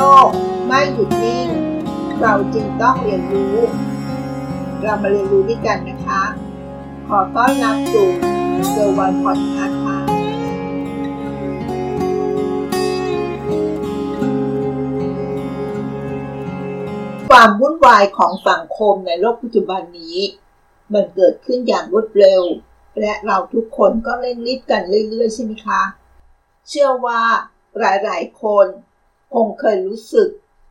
ลกไม่หยุดนิ่ง เราจึงต้องเรียนรู้ เรามาเรียนรู้ด้วยกันนะคะ ขอต้อนรับสู่เซอร์วันพอดคาส์ค่ะความวุ่นวายของสังคมในโลกปัจจุบันนี้ มันเกิดขึ้นอย่างรวดเร็ว และเราทุกคนก็เร่งรีบกันเรื่อยๆใช่ไหมคะ เชื่อว่าหลายๆคน คงเคยรู้สึก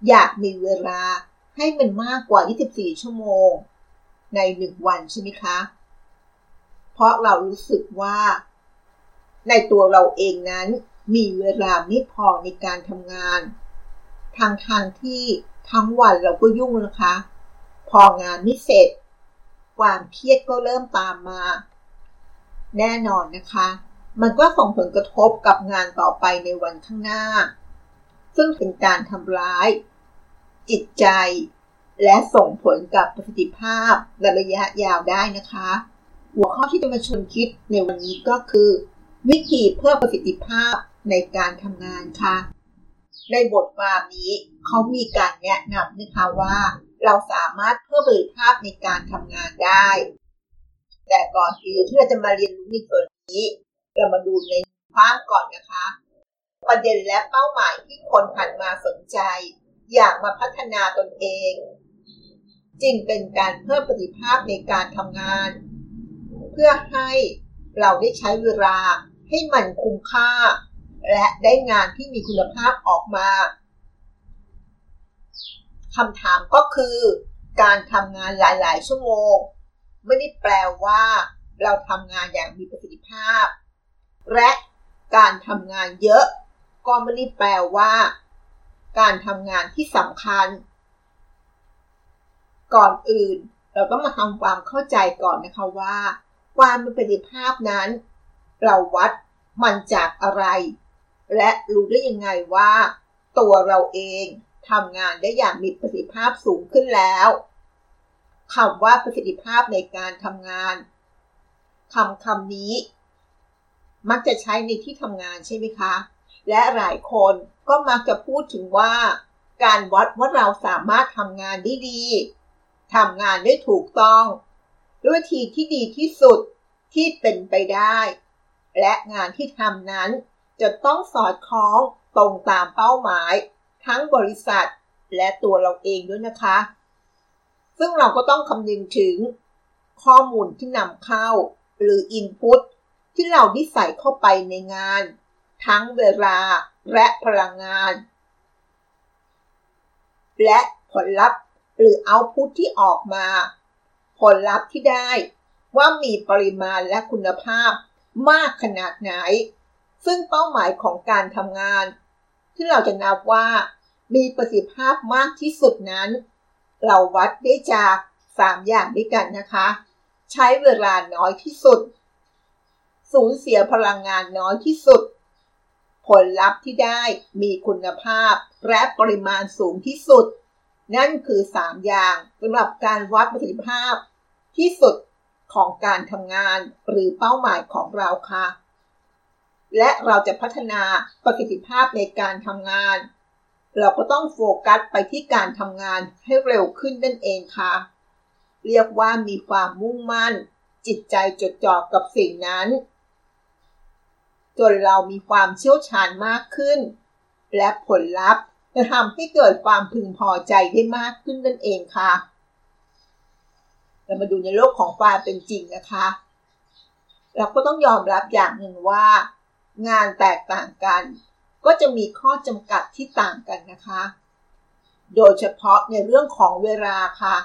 อยากมีเวลาให้มันมากกว่า 24 ชั่วโมง ในหนึ่งวันใช่ไหมคะ เพราะเรารู้สึกว่า ในตัวเราเองนั้นมีเวลาไม่พอในการทำงาน ทางทางที่ทั้งวันเราก็ยุ่งนะคะ พองานไม่เสร็จ ความเครียดก็เริ่มตามมา แน่นอนนะคะ มันก็ส่งผลกระทบกับงานต่อไปในวันข้างหน้า ซึ่งเป็นการทำร้าย จิตใจ และส่งผลกับประสิทธิภาพในระยะยาวได้นะคะ หัวข้อที่จะมาชวนคิดในวันนี้ก็คือ วิธีเพิ่มประสิทธิภาพในการทำงานค่ะ ในบทความนี้เขามีการแนะนำนะคะว่า เราสามารถเพิ่มประสิทธิภาพในการทำงานได้ แต่ก่อนอื่นที่เราจะมาเรียนรู้ในส่วนนี้ เรามาดูในภาพก่อนนะคะ ประเด็นและเป้าหมายที่คนหันมาสนใจ อยากมาพัฒนาตนเอง จึงเป็นการเพิ่มประสิทธิภาพในการทำงาน เพื่อให้เราได้ใช้เวลาให้มันคุ้มค่า และได้งานที่มีคุณภาพออกมาคำถามก็คือ การทำงานหลาย ๆ ชั่วโมง ไม่ได้แปลว่า เราทำงานอย่างมีประสิทธิภาพ และการทำงานเยอะ ก็ไม่ได้แปลว่า การทำงานที่สำคัญ ก่อนอื่น เราต้องมาทำความเข้าใจก่อนนะคะว่า ความมีประสิทธิภาพนั้น เราวัดมันจากอะไร และรู้ได้ยังไงว่า ตัวเราเองทำงานได้อย่างมีประสิทธิภาพสูงขึ้นแล้วคำว่าประสิทธิภาพในการทำงานคำคำนี้ มักจะใช้ในที่ทำงานใช่ไหมคะ และหลายคนก็มักจะพูดถึงว่า การวัดว่าเราสามารถทำงานได้ดีทำงานได้ถูกต้อง ด้วยวิธีที่ดีที่สุดที่เป็นไปได้ และงานที่ทำนั้นจะต้องสอดคล้องตรงตามเป้าหมาย ทั้งบริษัทและตัวเราเองด้วยนะคะ ซึ่งเราก็ต้องคำนึงถึง ข้อมูลที่นำเข้า หรือ Input ที่เราได้ใส่เข้าไปในงาน ทั้งเวลาและพลังงาน และผลลัพธ์หรือเอาพุทที่ออกมา ผลลัพธ์ที่ได้ว่ามีปริมาณและคุณภาพมากขนาดไหน ซึ่งเป้าหมายของการทำงาน ที่เราจะนับว่ามีประสิทธิภาพมากที่สุดนั้น เราวัดได้จาก 3 อย่างด้วยกันนะคะ ใช้เวลาน้อยที่สุด สูญเสียพลังงานน้อยที่สุด ผลลัพธ์ที่ได้มีคุณภาพ และปริมาณสูงที่สุด นั่นคือ 3 อย่างสำหรับการวัดประสิทธิภาพ ที่สุดของการทำงานหรือเป้าหมายของเราค่ะ และเราจะพัฒนาประสิทธิภาพในการทำงาน เราก็ต้องโฟกัสไปที่การทำงานให้เร็วขึ้นนั่นเองค่ะ เรียกว่ามีความมุ่งมั่น จิตใจจดจ่อกับสิ่งนั้น จนเรามีความเชี่ยวชาญมากขึ้น และผลลัพธ์จะทำให้เกิดความพึงพอใจได้มากขึ้นนั่นเองค่ะเรามาดูในโลกของความเป็นจริงนะคะ เราก็ต้องยอมรับอย่างหนึ่งว่า งานแตกต่างกัน ก็จะมีข้อจำกัดที่ต่างกันนะคะ โดยเฉพาะในเรื่องของเวลาค่ะ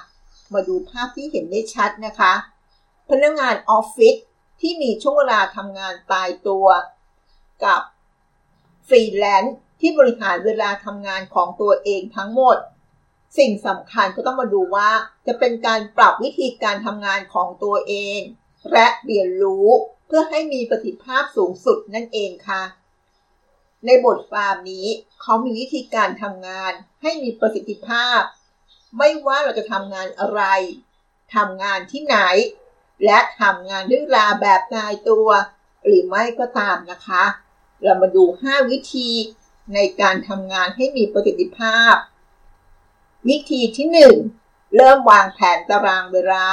มาดูภาพที่เห็นได้ชัดนะคะ พนักงานออฟฟิศที่มีช่วงเวลาทำงานตายตัว กับฟรีแลนซ์ที่บริหารเวลาทำงานของตัวเองทั้งหมด สิ่งสำคัญก็ต้องมาดูว่า จะเป็นการปรับวิธีการทำงานของตัวเอง และเรียนรู้เพื่อให้มีประสิทธิภาพสูงสุดนั่นเองค่ะ ในบทความนี้เขามีวิธีการทำงานให้มีประสิทธิภาพ ไม่ว่าเราจะทำงานอะไรทำงานที่ไหน และทำงานด้วยลาแบบนายตัว หรือไม่ก็ตามนะคะ เรามาดู 5 วิธีในการทำงานให้มีประสิทธิภาพ วิธีที่ 1 เริ่มวางแผนตารางเวลา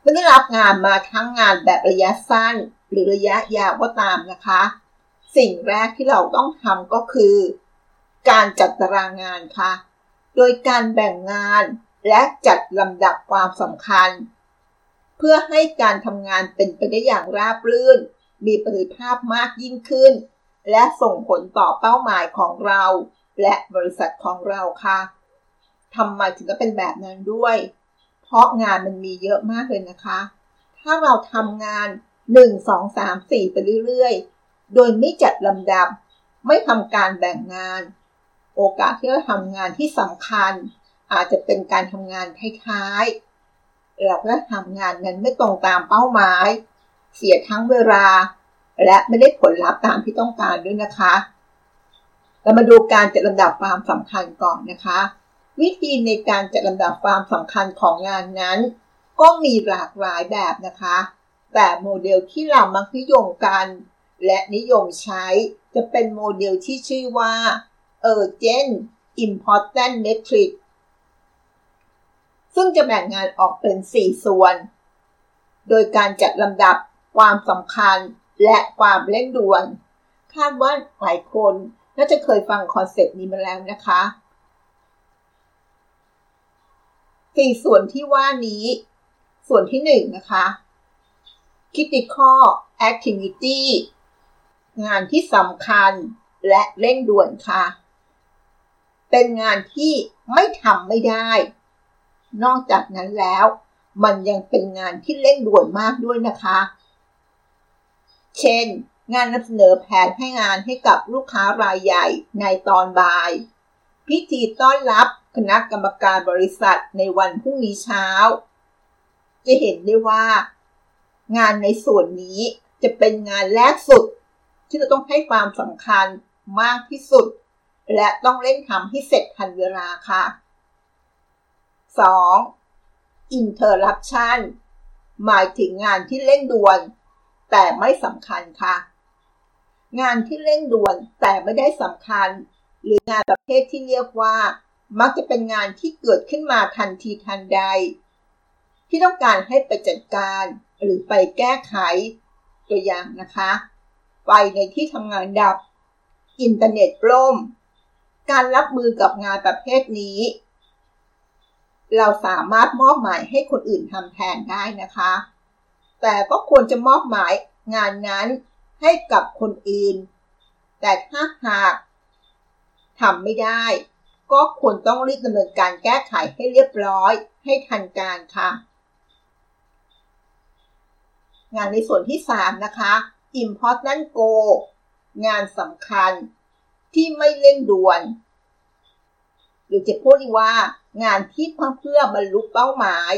เมื่อได้รับงานมาทั้งงานแบบระยะสั้น หรือระยะยาวก็ตามนะคะ สิ่งแรกที่เราต้องทำก็คือ การจัดตารางงานค่ะ โดยการแบ่งงานและจัดลำดับความสำคัญ เพื่อให้การทำงานเป็นไปได้อย่างราบรื่น มีประสิทธิภาพมากยิ่งขึ้น และส่งผลต่อเป้าหมายของเรา และบริษัทของเราค่ะทำไมถึงจะเป็นแบบนั้นด้วย เพราะงานมันมีเยอะมากเลยนะคะ ถ้าเราทำงาน 1 2 3 4 ไปเรื่อยๆ โดยไม่จัดลำดับ ไม่ทำการแบ่งงาน โอกาสที่เราทำงานที่สำคัญ อาจจะเป็นการทำงานท้ายๆเราก็ทำงานนั้นไม่ตรงตามเป้าหมาย เสียทั้งเวลา และไม่ได้ผลลัพธ์ตามที่ต้องการด้วยนะคะ เรามาดูการจัดลำดับความสำคัญก่อนนะคะ วิธีในการจัดลำดับความสำคัญของงานนั้น ก็มีหลากหลายแบบนะคะ แต่โมเดลที่เรามักนิยมกัน และนิยมใช้จะเป็นโมเดลที่ชื่อว่า Urgent Important Matrix ซึ่งจะแบ่งงานออกเป็น 4 ส่วน โดยการจัดลำดับ ความสำคัญและความเร่งด่วน คาดว่าหลายคนน่าจะเคยฟังคอนเซปต์นี้มาแล้วนะคะสี่ส่วนที่ว่านี้ ส่วนที่1นนะคะ critical activity งานที่สำคัญและเร่งด่วนค่ะ เป็นงานที่ไม่ทำไม่ได้ นอกจากนั้นแล้ว มันยังเป็นงานที่เร่งด่วนมากด้วยนะคะ เช่น งานนำเสนอแผนให้งานให้กับลูกค้ารายใหญ่ในตอนบ่าย พิธีต้อนรับคณะกรรมการบริษัทในวันพรุ่งนี้เช้า จะเห็นได้ว่า งานในส่วนนี้จะเป็นงานแรกสุด ที่เราต้องให้ความสำคัญมากที่สุด และต้องเร่งทำให้เสร็จทันเวลาค่ะ 2. interruption หมายถึงงานที่เร่งด่วน แต่ไม่สำคัญค่ะ งานที่เร่งด่วนแต่ไม่ได้สำคัญ หรืองานประเภทที่เรียกว่า มักจะเป็นงานที่เกิดขึ้นมาทันทีทันใด ที่ต้องการให้ไปจัดการหรือไปแก้ไข ตัวอย่างนะคะ ไฟในที่ทำงานดับ อินเทอร์เน็ตล่ม การรับมือกับงานประเภทนี้ เราสามารถมอบหมายให้คนอื่นทำแทนได้นะคะ แต่ก็ควรจะมอบหมายงานนั้นให้กับคนอื่น แต่ถ้าหากทำไม่ได้ ก็ควรต้องรีบดำเนินการแก้ไขให้เรียบร้อยให้ทันการค่ะ งานในส่วนที่ 3 นะคะ important go งานสำคัญที่ไม่เร่งด่วน หรือจะพูดว่างานที่เพื่อบรรลุเป้าหมาย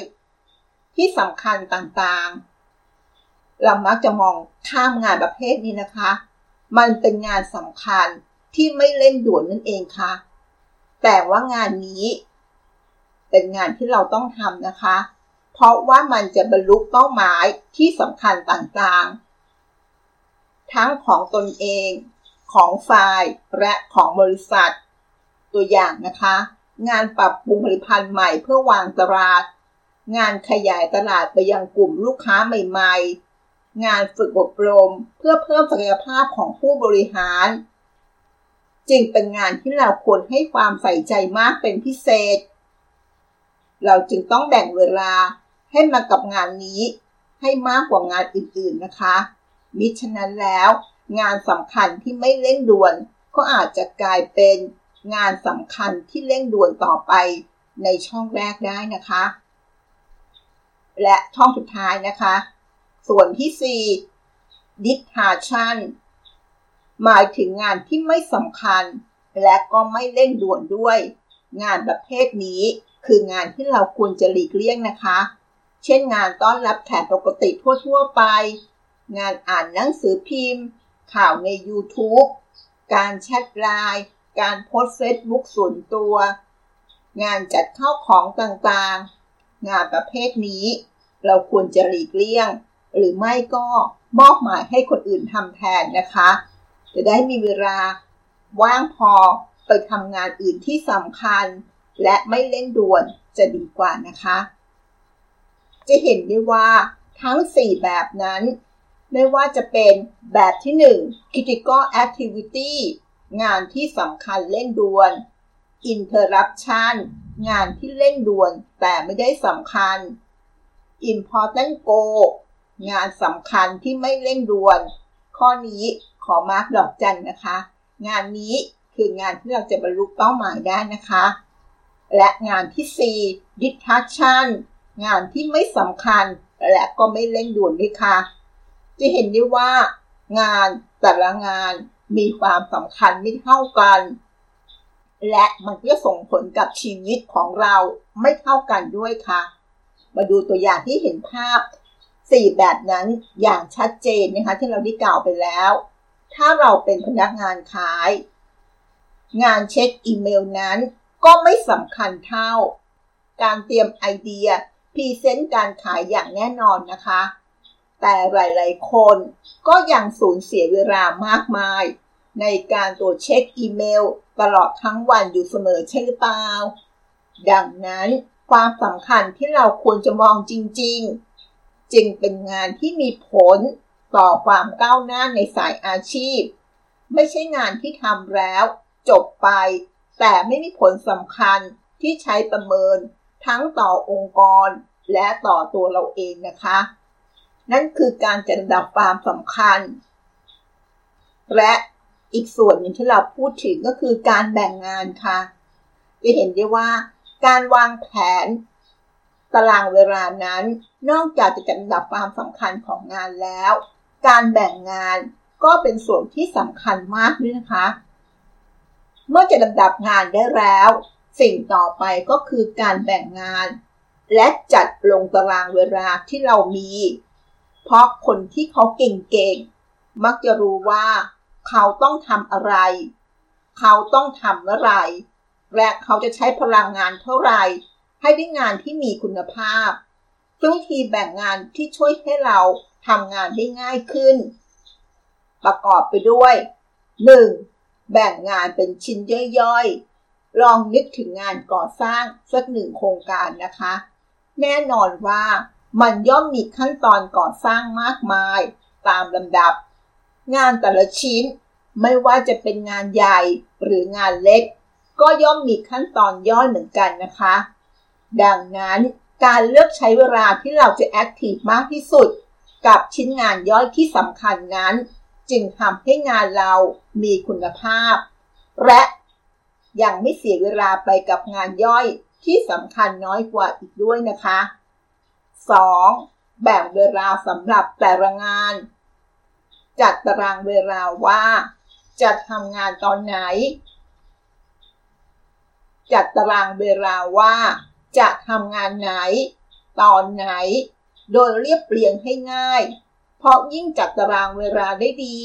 ที่สำคัญต่างๆ เรามักจะมองข้ามงานประเภทนี้นะคะ มันเป็นงานสำคัญที่ไม่เร่งด่วนนั่นเองค่ะ แต่ว่างานนี้ เป็นงานที่เราต้องทำนะคะ เพราะว่ามันจะบรรลุเป้าหมายที่สำคัญต่างๆ ทั้งของตนเอง ของฝ่ายและของบริษัท ตัวอย่างนะคะ งานปรับปรุงผลิตภัณฑ์ใหม่เพื่อวางตลาด งานขยายตลาดไปยังกลุ่มลูกค้าใหม่ ๆ งานฝึกอบรม เพื่อเพิ่มศักยภาพของผู้บริหาร จึงเป็นงานที่เราควรให้ความใส่ใจมากเป็นพิเศษ เราจึงต้องแบ่งเวลาให้มากับงานนี้ ให้มากกว่างานอื่นๆนะคะ มิฉะนั้นแล้ว งานสำคัญที่ไม่เร่งด่วน ก็อาจจะกลายเป็นงานสำคัญที่เร่งด่วนต่อไปในช่องแรกได้นะคะ และช่องสุดท้ายนะคะ ส่วนที่ 4 distraction หมายถึงงานที่ไม่สำคัญ และก็ไม่เร่งด่วนด้วย งานประเภทนี้คืองานที่เราควรจะหลีกเลี่ยงนะคะ เช่นงานต้อนรับแขกปกติทั่ว ๆ ไป งานอ่านหนังสือพิมพ์ ข่าวใน YouTube การแชทไลน์ การโพสเฟซบุ๊กส่วนตัว งานจัดข้าวของต่างๆ งานประเภทนี้ เราควรจะหลีกเลี่ยง หรือไม่ก็มอบหมายให้คนอื่นทำแทนนะคะ จะได้มีเวลาว่างพอไปทำงานอื่นที่สำคัญ และไม่เร่งด่วนจะดีกว่านะคะ จะเห็นได้ว่าทั้ง 4 แบบนั้น ไม่ว่าจะเป็นแบบที่ 1 critical activity งานที่สำคัญเร่งด่วน interruption งานที่เร่งด่วนแต่ไม่ได้สำคัญ important go งานสำคัญที่ไม่เร่งด่วน ข้อนี้ขอมาร์กดอกจันนะคะ งานนี้คืองานที่เราจะบรรลุเป้าหมายได้นะคะ และงานที่ 4 distraction งานที่ไม่สำคัญและก็ไม่เร่งด่วนด้วยค่ะ จะเห็นได้ว่า งานแต่ละงานมีความสำคัญไม่เท่ากัน และมันก็ส่งผลกับชีวิตของเราไม่เท่ากันด้วยค่ะ มาดูตัวอย่างที่เห็นภาพ 4 แบบนั้นอย่างชัดเจนนะคะที่เราได้กล่าวไปแล้ว ถ้าเราเป็นพนักงานขาย งานเช็คอีเมลนั้นก็ไม่สำคัญเท่า การเตรียมไอเดียพรีเซนต์การขายอย่างแน่นอนนะคะ แต่หลาย ๆ คนก็ยังสูญเสียเวลามากมาย ในการตรวจเช็คอีเมล ตลอดทั้งวันอยู่เสมอใช่หรือเปล่า ดังนั้นความสำคัญที่เราควรจะมองจริง ๆ จึงเป็นงานที่มีผลต่อความก้าวหน้าในสายอาชีพ ไม่ใช่งานที่ทำแล้ว จบไป แต่ไม่มีผลสำคัญที่ใช้ประเมิน ทั้งต่อองค์กร และต่อตัวเราเองนะคะ นั่นคือการจัดอันดับความสำคัญ และอีกส่วนหนึ่งที่เราพูดถึงก็คือการแบ่งงานค่ะ จะเห็นได้ว่าการวางแผน ตารางเวลานั้น นอกจากจะจัดอันดับความสำคัญของงานแล้ว การแบ่งงานก็เป็นส่วนที่สำคัญมากด้วยนะคะ เมื่อจะลำดับงานได้แล้ว สิ่งต่อไปก็คือการแบ่งงาน และจัดลงตารางเวลาที่เรามี เพราะคนที่เขาเก่งๆ มักจะรู้ว่า เขาต้องทำอะไร เขาต้องทำเมื่อไรและเขาจะใช้พลังงานเท่าไหร่ ให้ได้งานที่มีคุณภาพ ซึ่งวิธีแบ่งงานที่ช่วยให้เราทำงานได้ง่ายขึ้น ประกอบไปด้วย 1. แบ่งงานเป็นชิ้นย่อยๆ ลองนึกถึงงานก่อสร้างสักหนึ่งโครงการนะคะ แน่นอนว่ามันย่อมมีขั้นตอนก่อสร้างมากมาย ตามลำดับ งานแต่ละชิ้นไม่ว่าจะเป็นงานใหญ่หรืองานเล็ก ก็ย่อมมีขั้นตอนย่อยเหมือนกันนะคะ ดังนั้นการเลือกใช้เวลาที่เราจะ active มากที่สุด กับชิ้นงานย่อยที่สำคัญนั้น จึงทำให้งานเรามีคุณภาพ และยังไม่เสียเวลาไปกับงานย่อยที่สำคัญน้อยกว่าอีกด้วยนะคะ 2. แบ่งเวลาสำหรับแต่ละงาน จัดตารางเวลาว่า จะทำงานตอนไหน จัดตารางเวลาว่า จะทำงานไหน ตอนไหน โดยเรียบเรียงให้ง่าย เพราะยิ่งจัดตารางเวลาได้ดี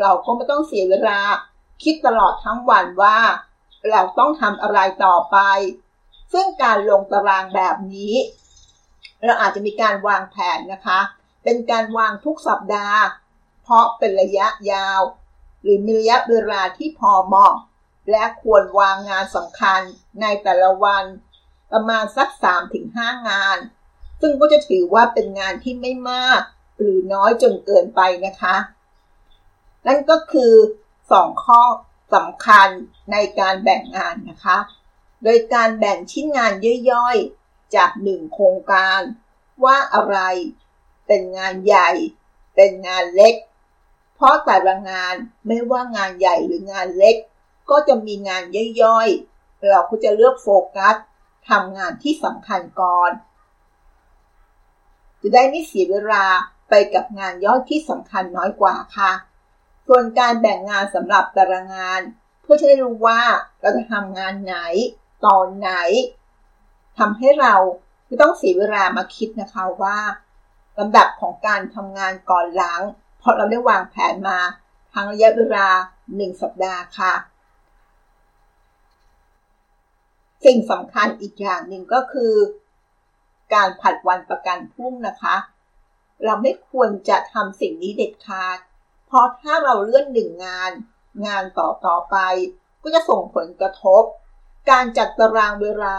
เราก็ไม่ต้องเสียเวลา คิดตลอดทั้งวันว่า เราต้องทำอะไรต่อไป ซึ่งการลงตารางแบบนี้ เราอาจจะมีการวางแผนนะคะ เป็นการวางทุกสัปดาห์ เพราะเป็นระยะยาว หรือมีระยะเวลาที่พอเหมาะและควรวางงานสำคัญในแต่ละวัน ประมาณสัก 3-5 งาน ซึ่งก็จะถือว่าเป็นงานที่ไม่มาก หรือน้อยจนเกินไปนะคะ นั่นก็คือ 2 ข้อสำคัญในการแบ่งงานนะคะ โดยการแบ่งชิ้นงานย่อยๆ จากหนึ่งโครงการ ว่าอะไรเป็นงานใหญ่ เป็นงานเล็ก เพราะแต่ละงานไม่ว่างานใหญ่หรืองานเล็ก ก็จะมีงานย่อยๆ เราก็จะเลือกโฟกัส ทำงานที่สำคัญก่อน จะได้ไม่เสียเวลาไปกับงานย่อยที่สำคัญน้อยกว่าค่ะ ส่วนการแบ่งงานสำหรับตารางงาน เพื่อจะได้รู้ว่าเราจะทำงานไหน ตอนไหนทำให้เราไม่ต้องเสียเวลามาคิดนะคะว่าลำดับของการทำงานก่อนหลัง เพราะเราได้วางแผนมา ทั้งระยะเวลา 1 สัปดาห์ค่ะ สิ่งสำคัญอีกอย่างหนึ่งก็คือ การผัดวันประกันพรุ่งนะคะ เราไม่ควรจะทำสิ่งนี้เด็ดขาด เพราะถ้าเราเลื่อนหนึ่งงาน งานต่อต่อไป ก็จะส่งผลกระทบ การจัดตารางเวลา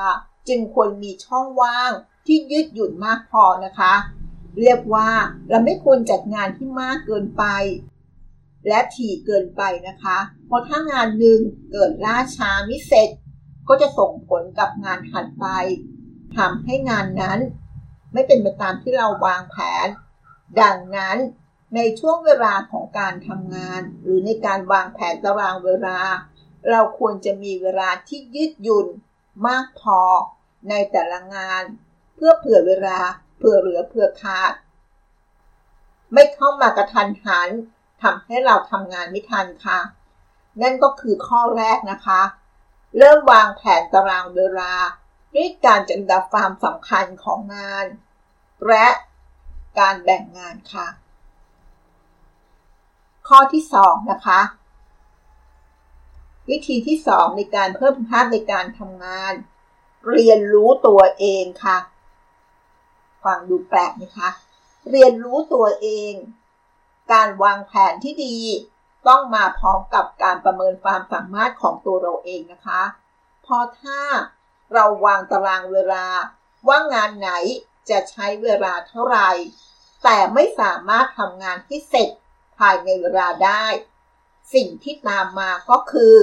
จึงควรมีช่องว่างที่ยืดหยุ่นมากพอนะคะ เรียกว่าเราไม่ควรจัดงานที่มากเกินไป และถี่เกินไปนะคะ เพราะถ้างานหนึ่งเกิดล่าช้าไม่เสร็จ ก็จะส่งผลกับงานถัดไปทำให้งานนั้น ไม่เป็นไปตามที่เราวางแผน ดังนั้นในช่วงเวลาของการทำงาน หรือในการวางแผนตารางเวลา เราควรจะมีเวลาที่ยืดหยุ่น มากพอในแต่ละงาน เพื่อเผื่อเวลาเผื่อเหลือเผื่อขาด ไม่เข้ามากระทันหันทำให้เราทำงานไม่ทันค่ะ นั่นก็คือข้อแรกนะคะ เริ่มวางแผนตารางเวลา ด้วยการจัดดับความสำคัญของงาน และการแบ่งงานค่ะ ข้อที่ 2 นะคะ วิธีที่ 2 ในการเพิ่มภาพในการทำงาน เรียนรู้ตัวเองค่ะฟังดูแปลกไหมคะ เรียนรู้ตัวเอง การวางแผนที่ดี ต้องมาพร้อมกับการประเมินความสามารถของตัวเราเองนะคะ พอถ้าเราวางตารางเวลา ว่างานไหนจะใช้เวลาเท่าไหร่ แต่ไม่สามารถทำงานที่เสร็จภายในเวลาได้ สิ่งที่ตามมาก็คือ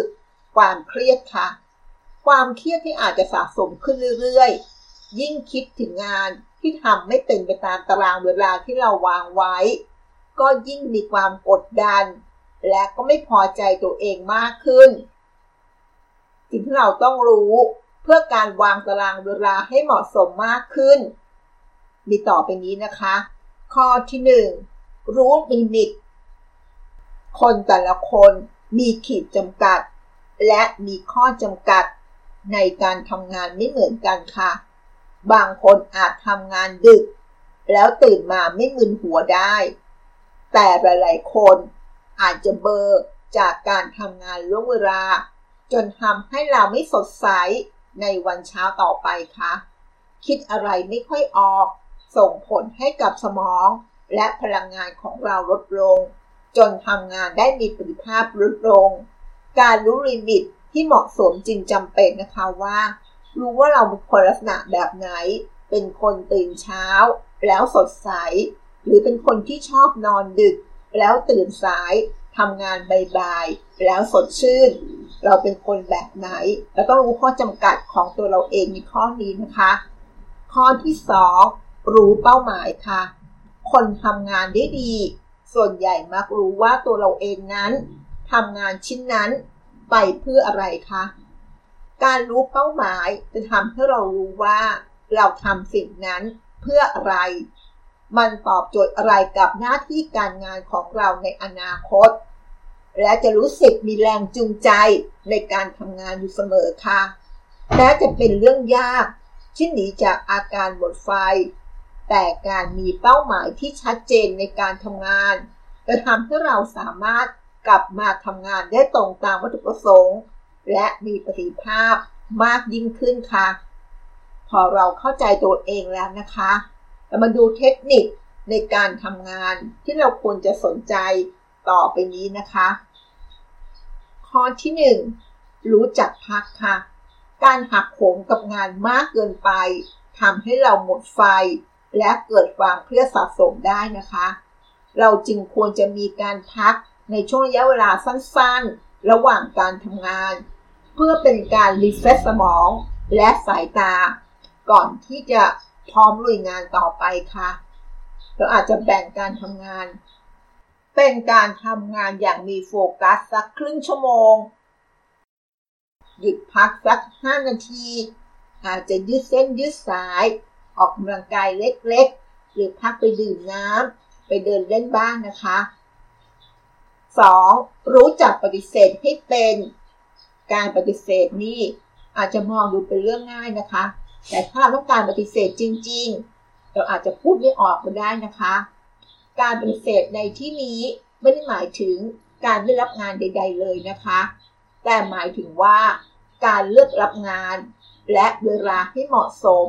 ความเครียดค่ะ ความเครียดที่อาจจะสะสมขึ้นเรื่อยๆ ยิ่งคิดถึงงานที่ทำไม่เป็นไปตามตารางเวลาที่เราวางไว้ ก็ยิ่งมีความกดดัน และก็ไม่พอใจตัวเองมากขึ้น สิ่งที่เราต้องรู้เพื่อการวางตารางเวลาให้เหมาะสมมากขึ้น มีต่อไปนี้นะคะ ข้อที่ 1 รู้ลิมิต คนแต่ละคนมีขีดจำกัด และมีข้อจำกัดในการทำงานไม่เหมือนกันค่ะ บางคนอาจทำงานดึก แล้วตื่นมาไม่มึนหัวได้ แต่หลายๆคน อาจจะเบอร์จากการทำงานล่วงเวลา จนทำให้เราไม่สดใสในวันเช้าต่อไปคะคิดอะไรไม่ค่อยออก ส่งผลให้กับสมอง และพลังงานของเราลดลง จนทำงานได้มีประสิทธิภาพลดลง การรู้ลิมิตที่เหมาะสมจริงจำเป็นนะคะว่า รู้ว่าเราเป็นคนลักษณะแบบไหน เป็นคนตื่นเช้า แล้วสดใส หรือเป็นคนที่ชอบนอนดึก แล้วตื่นสายทำงานบ่ายๆแล้วสดชื่น เราเป็นคนแบบไหน เราต้องรู้ข้อจำกัดของตัวเราเองในข้อนี้นะคะ ข้อที่ 2 รู้เป้าหมายค่ะ คนทำงานได้ดี ส่วนใหญ่มักรู้ว่าตัวเราเองนั้นทำงานชิ้นนั้นไปเพื่ออะไรคะ การรู้เป้าหมายจะทำให้เรารู้ว่า เราทำสิ่งนั้นเพื่ออะไร มันตอบโจทย์อะไรกับหน้าที่การงานของเราในอนาคต และจะรู้สึกมีแรงจูงใจในการทำงานอยู่เสมอค่ะแม้จะเป็นเรื่องยากที่หนีจากอาการหมดไฟ แต่การมีเป้าหมายที่ชัดเจนในการทำงาน จะทำให้เราสามารถกลับมาทำงานได้ตรงตามวัตถุประสงค์ และมีประสิทธิภาพมากยิ่งขึ้นค่ะ พอเราเข้าใจตัวเองแล้วนะคะ เรามาดูเทคนิคในการทำงานที่เราควรจะสนใจต่อไปนี้นะคะ ข้อที่ 1 รู้จักพักค่ะ การหักโหมกับงานมากเกินไปทำให้เราหมดไฟ และเกิดความเครียดสะสมได้นะคะ เราจึงควรจะมีการพักในช่วงระยะเวลาสั้นๆ ระหว่างการทำงาน เพื่อเป็นการ reset สมองและสายตา ก่อนที่จะ พร้อมลุยงานต่อไปค่ะ เราอาจจะแบ่งการทำงาน เป็นการทำงานอย่างมีโฟกัสสักครึ่งชั่วโมง หยุดพักสัก 5 นาที อาจจะยืดเส้นยืดสาย ออกกำลังกายเล็กๆ หรือพักไปดื่มน้ำไปเดินเล่นบ้างนะคะ 2. รู้จักปฏิเสธให้เป็น การปฏิเสธนี่อาจจะมองดูเป็นเรื่องง่ายนะคะ แต่ถ้าเราต้องการปฏิเสธจริง ๆ เราอาจจะพูดไม่ออกก็ได้นะคะ การปฏิเสธในที่นี้ไม่ได้หมายถึงการไม่รับงานใด ๆ เลยนะคะ แต่หมายถึงว่าการเลือกรับงาน และเวลาให้เหมาะสม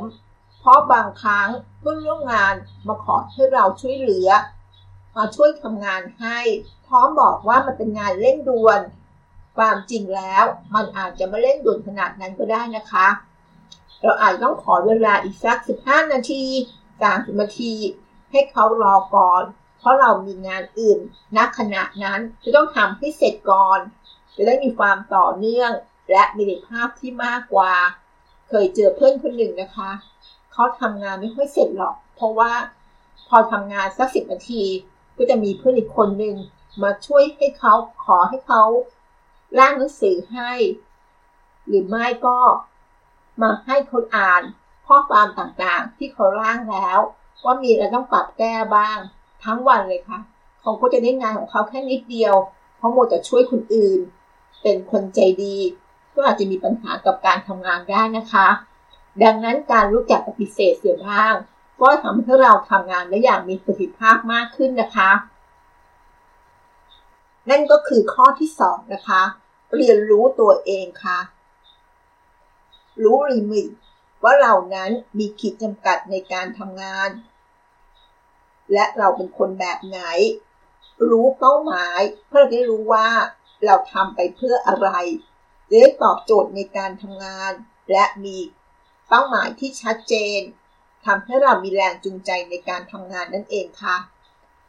เพราะบางครั้งเพื่อนร่วมงานมาขอให้เราช่วยเหลือ มาช่วยทำงานให้ พร้อมบอกว่ามันเป็นงานเร่งด่วน ความจริงแล้วมันอาจจะไม่เร่งด่วนขนาดนั้นก็ได้นะคะ เราอาจต้องขอเวลาอีกสัก 15 นาที 30 นาที ให้เขารอก่อน เพราะเรามีงานอื่นณขณะนั้นจะต้องทำให้เสร็จก่อน จะได้มีความต่อเนื่อง และมีประสิทธิภาพที่มากกว่า เคยเจอเพื่อนคนหนึ่งนะคะ เขาทำงานไม่ค่อยเสร็จหรอก เพราะว่าพอทำงานสักสิบนาที ก็จะมีเพื่อนอีกคนหนึ่งมาช่วยให้เขาขอให้เขาร่างหนังสือให้ หรือไม่ก็ มาให้คนอ่านข้อความต่างๆ ที่เขาร่างแล้ว ว่ามีอะไรต้องปรับแก้บ้าง ทั้งวันเลยค่ะเขาก็จะได้งานของเขาแค่นิดเดียว เพราะโมจะช่วยคนอื่น เป็นคนใจดี ก็อาจจะมีปัญหากับการทำงานได้นะคะ ดังนั้นการรู้จักปฏิเสธเสียบ้างก็ทำให้เราทำงานได้อย่างมีประสิทธิภาพมากขึ้นนะคะ นั่นก็คือข้อที่สองนะคะ เรียนรู้ตัวเองค่ะ รู้ลิมิตว่าเรานั้นมีขีดจำกัดในการทำงาน และเราเป็นคนแบบไหน รู้เป้าหมายเพื่อได้รู้ว่าเราทำไปเพื่ออะไรจะได้ตอบโจทย์ในการทำงาน และมีเป้าหมายที่ชัดเจนทำให้เรามีแรงจูงใจในการทำงานนั่นเองค่ะ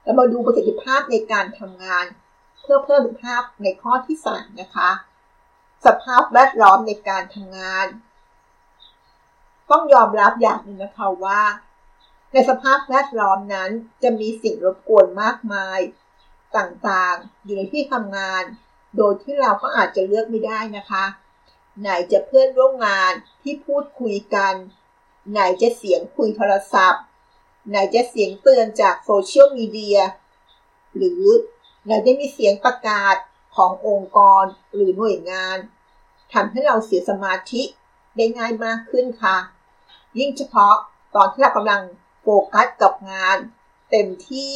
เรามาดูประสิทธิภาพในการทำงาน เพื่อเพิ่มประสิทธิภาพในข้อที่สามนะคะ สภาพแวดล้อมในการทำงาน ต้องยอมรับอย่างหนึ่งนะคะว่า ในสภาพแวดล้อมนั้นจะมีสิ่งรบกวนมากมาย ต่างๆ อยู่ในที่ทำงาน โดยที่เราก็อาจจะเลือกไม่ได้นะคะ ไหนจะเพื่อนร่วมงานที่พูดคุยกัน ไหนจะเสียงคุยโทรศัพท์ ไหนจะเสียงเตือนจากโซเชียลมีเดียหรือไหนจะมีเสียงประกาศขององค์กรหรือหน่วยงานทำให้เราเสียสมาธิได้ง่ายมากขึ้นค่ะ ยิ่งเฉพาะตอนที่เรากำลังโฟกัสกับงาน เต็มที่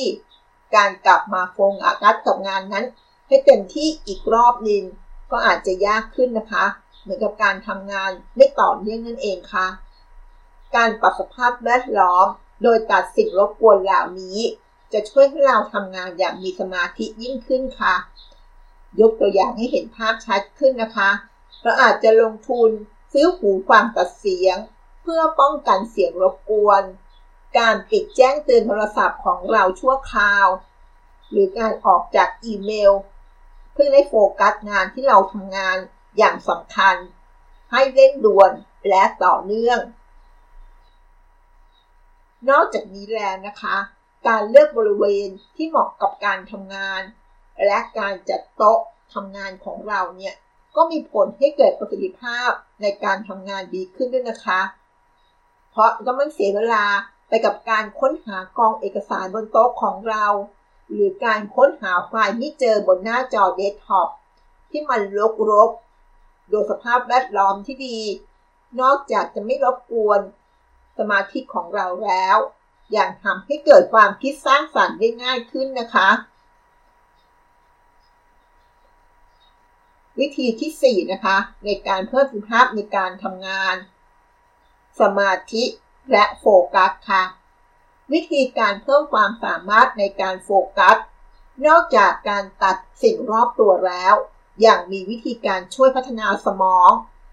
การกลับมาโฟกัสกับงานนั้น ให้เต็มที่อีกรอบนึงก็อาจจะยากขึ้นนะคะ เหมือนกับการทำงานไม่ต่อเนื่องนั่นเองค่ะ การปรับสภาพแวดล้อม โดยตัดสิ่งรบกวนเหล่านี้ จะช่วยให้เราทำงานอย่างมีสมาธิยิ่งขึ้นค่ะ ยกตัวอย่างให้เห็นภาพชัดขึ้นนะคะ เราอาจจะลงทุนซื้อหูฟังตัดเสียง เพื่อป้องกันเสียงรบกวน การปิดแจ้งเตือนโทรศัพท์ของเราชั่วคราว หรือการออกจากอีเมล เพื่อได้โฟกัสงานที่เราทำงานอย่างสำคัญ ให้เร่งด่วนและต่อเนื่อง นอกจากนี้แล้วนะคะ การเลือกบริเวณที่เหมาะกับการทำงาน และการจัดโต๊ะทำงานของเราเนี่ยก็มีผลให้เกิดประสิทธิภาพในการทำงานดีขึ้นด้วยนะคะ เพราะก็ไม่เสียเวลาไปกับการค้นหากองเอกสารบนโต๊ะของเรา หรือการค้นหาไฟล์ที่เจอบนหน้าจอเดสก์ท็อปที่มันรกรกโดยสภาพแวดล้อมที่ดี นอกจากจะไม่รบกวนสมาธิของเราแล้ว อย่างทำให้เกิดความคิดสร้างสรรค์ได้ง่ายขึ้นนะคะ วิธีที่ 4 นะคะ ในการเพิ่มประสิทธิภาพในการทำงาน สมาธิและโฟกัสค่ะ วิธีการเพิ่มความสามารถในการโฟกัส นอกจากการตัดสิ่งรอบตัวแล้วอย่างมีวิธีการช่วยพัฒนาสมอง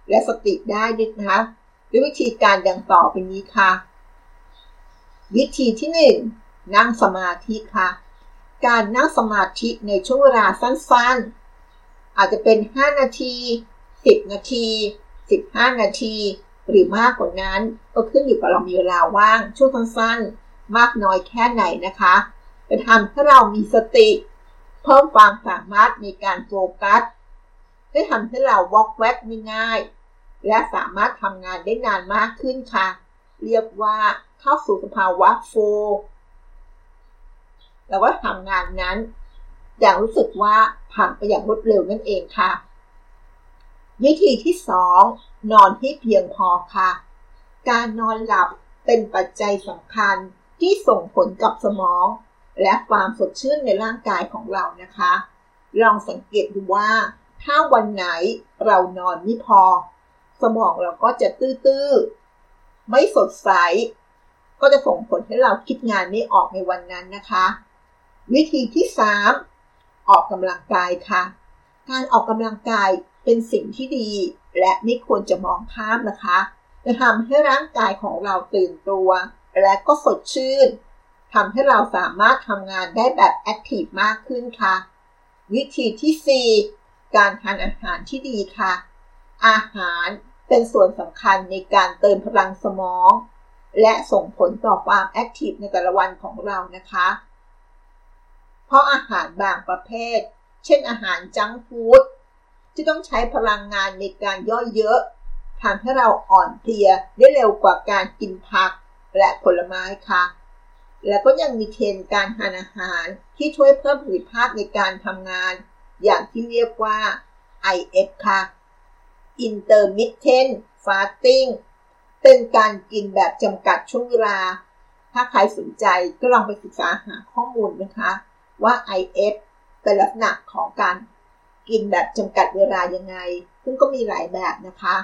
และสติได้ด้วยนะคะด้วยวิธีการดังต่อไปนี้ค่ะ วิธีที่ 1 นั่งสมาธิค่ะ การนั่งสมาธิในช่วงเวลาสั้นๆ อาจจะเป็น 5 นาที 10 นาที 15 นาที หรือมากกว่านั้นก็ขึ้นอยู่กับเรามีเวลาว่างช่วงสั้นๆมากน้อยแค่ไหนนะคะจะทำให้เรามีสติ เพิ่มความสามารถในการโฟกัสได้ทำให้เราวอกแวกง่ายๆและสามารถทำงานได้นานมากขึ้นค่ะ เรียกว่าเข้าสู่สภาวะโฟแล้วก็ทำงานนั้น อย่างรู้สึกว่าผ่านไปอย่างรวดเร็วนั่นเองค่ะ วิธีที่สอง นอนให้เพียงพอค่ะ การนอนหลับเป็นปัจจัยสำคัญที่ส่งผลกับสมอง และความสดชื่นในร่างกายของเรานะคะ ลองสังเกตดูว่าถ้าวันไหนเรานอนไม่พอ สมองเราก็จะตื้อๆ ไม่สดใส ก็จะส่งผลให้เราคิดงานไม่ออกในวันนั้นนะคะ วิธีที่ 3 ออกกำลังกายค่ะ การออกกำลังกายเป็นสิ่งที่ดี และไม่ควรจะมองข้ามนะคะจะทำให้ร่างกายของเราตื่นตัว และก็สดชื่นทำให้เราสามารถทำงานได้แบบ active มากขึ้นค่ะ วิธีที่ 4 การทานอาหารที่ดีค่ะ อาหารเป็นส่วนสำคัญในการเติมพลังสมอง และส่งผลต่อความแอคทีฟในแต่ละวันของเรานะคะ เพราะอาหารบางประเภท เช่นอาหารจังฟู้ด ที่ต้องใช้พลังงานในการย่อยเยอะทำให้เราอ่อนเพลียได้เร็วกว่าการกินผักและผลไม้ค่ะ แล้วก็ยังมีเทรนการทานอาหารที่ช่วยเพิ่มประสิทธิภาพในการทำงาน อย่างที่เรียกว่า IF ค่ะ intermittent fasting เป็นการกินแบบจำกัดช่วงเวลา ถ้าใครสนใจก็ลองไปศึกษาหาข้อมูลนะคะ ว่า IF เป็นลักษณะของการ กินแบบจำกัดเวลายังไง ซึ่งก็มีหลายแบบนะคะ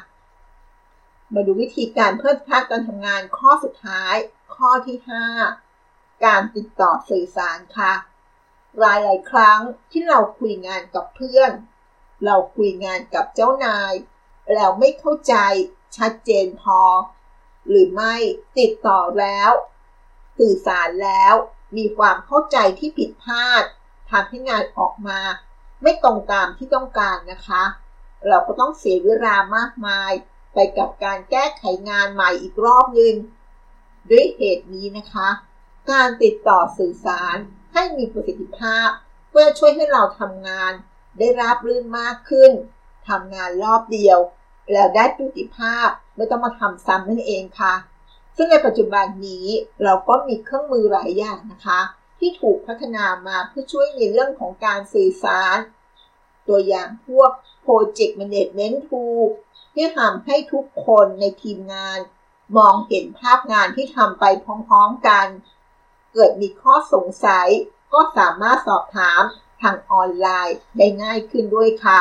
มาดูวิธีการเพิ่มภาคการทำงานข้อสุดท้าย ข้อที่ 5 การติดต่อสื่อสารค่ะหลายหลายครั้งที่เราคุยงานกับเพื่อน เราคุยงานกับเจ้านาย แล้วไม่เข้าใจชัดเจนพอ หรือไม่ติดต่อแล้ว สื่อสารแล้วมีความเข้าใจที่ผิดพลาดทำให้งานออกมา ไม่ตรงตามที่ต้องการนะคะ เราก็ต้องเสียเวลามากมายไปกับการแก้ไขงานใหม่อีกรอบหนึ่งด้วยเหตุนี้นะคะ การติดต่อสื่อสารให้มีประสิทธิภาพ เพื่อช่วยให้เราทำงาน ได้ราบรื่นมากขึ้นทำงานรอบเดียว แล้วได้ประสิทธิภาพไม่ต้องมาทำซ้ำนั่นเองค่ะ ซึ่งในปัจจุบันนี้เราก็มีเครื่องมือหลายอย่างนะคะ ที่ถูกพัฒนามาเพื่อช่วยในเรื่องของการสื่อสาร ตัวอย่างพวก Project Management Tool ที่ทำให้ทุกคนในทีมงาน มองเห็นภาพงานที่ทำไปพร้อมๆกัน เกิดมีข้อสงสัย ก็สามารถสอบถามทางออนไลน์ได้ง่ายขึ้นด้วยค่ะ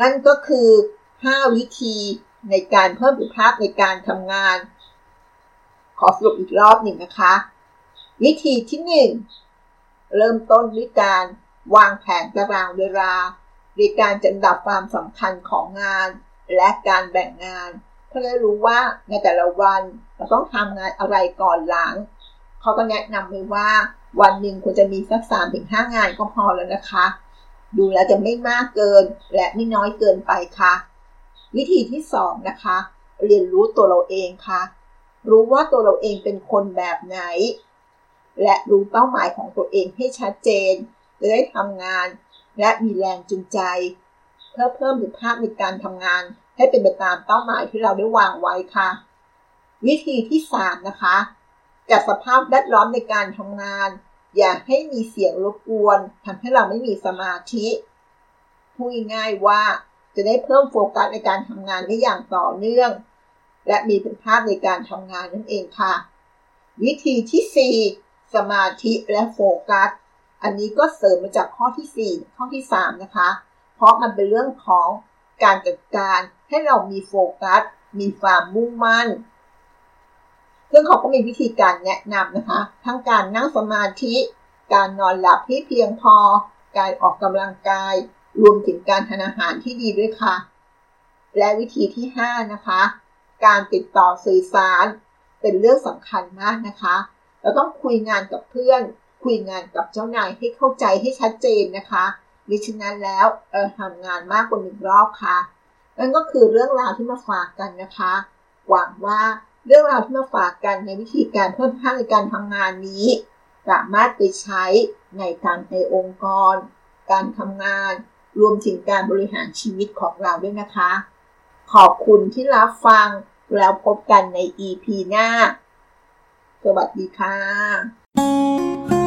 นั่นก็คือ 5 วิธีในการเพิ่มประสิทธิภาพในการทำงาน ขอสรุปอีกรอบหนึ่งนะคะ วิธีที่ 1 เริ่มต้นด้วยการวางแผนตารางเวลาในการจัดดับความสำคัญของงาน และการแบ่งงานเพื่อรู้ว่าในแต่ละวันเราต้องทำงานอะไรก่อนหลัง เขาก็แนะนำไว้ว่า วันหนึ่งควรจะมีสัก3-5งห้างานก็พอแล้วนะคะ ดูแลจะไม่มากเกินและไม่น้อยเกินไปค่ะ วิธีที่2นะคะ เรียนรู้ตัวเราเองค่ะ รู้ว่าตัวเราเองเป็นคนแบบไหน และรู้เป้าหมายของตัวเองให้ชัดเจนจะได้ทำงาน และมีแรงจูงใจ เพื่อเพิ่มประสิทธิภาพในการทำงาน ให้เป็นไปตามเป้าหมายที่เราได้วางไว้ค่ะ วิธีที่3นะคะจัดสภาพแวดล้อมในการทำงาน อย่าให้มีเสียงรบกวนทำให้เราไม่มีสมาธิพูดง่ายว่าจะได้เพิ่มโฟกัสในการทำงานได้อย่างต่อเนื่อง และมีประสิทธิภาพในการทำงานนั่นเองค่ะ วิธีที่4 สมาธิและโฟกัส อันนี้ก็เสริมมาจากข้อที่ 4 ข้อที่ 3 นะคะ เพราะมันเป็นเรื่องของการจัดการให้เรามีโฟกัส มีความมุ่งมั่น ซึ่งเขาก็มีวิธีการแนะนำนะคะ ทั้งการนั่งสมาธิ การนอนหลับที่เพียงพอ การออกกำลังกาย รวมถึงการทานอาหารที่ดีด้วยค่ะ และวิธีที่ 5 นะคะ การติดต่อสื่อสารเป็นเรื่องสำคัญมากนะคะ เราต้องคุยงานกับเพื่อน คุยงานกับเจ้านายให้เข้าใจให้ชัดเจนนะคะมิฉะนั้นแล้วเออทำงานมากกว่าหนึ่งรอบค่ะนั่นก็คือเรื่องราวที่มาฝากกันนะคะ หวังว่าเรื่องราวที่มาฝากกันในวิธีการเพิ่มพลังในการทำงานนี้ สามารถไปใช้ในการในองค์กร การทำงาน รวมถึงการบริหารชีวิตของเราด้วยนะคะ ขอบคุณที่รับฟังแล้วพบกันใน EP หน้า สวัสดีค่ะ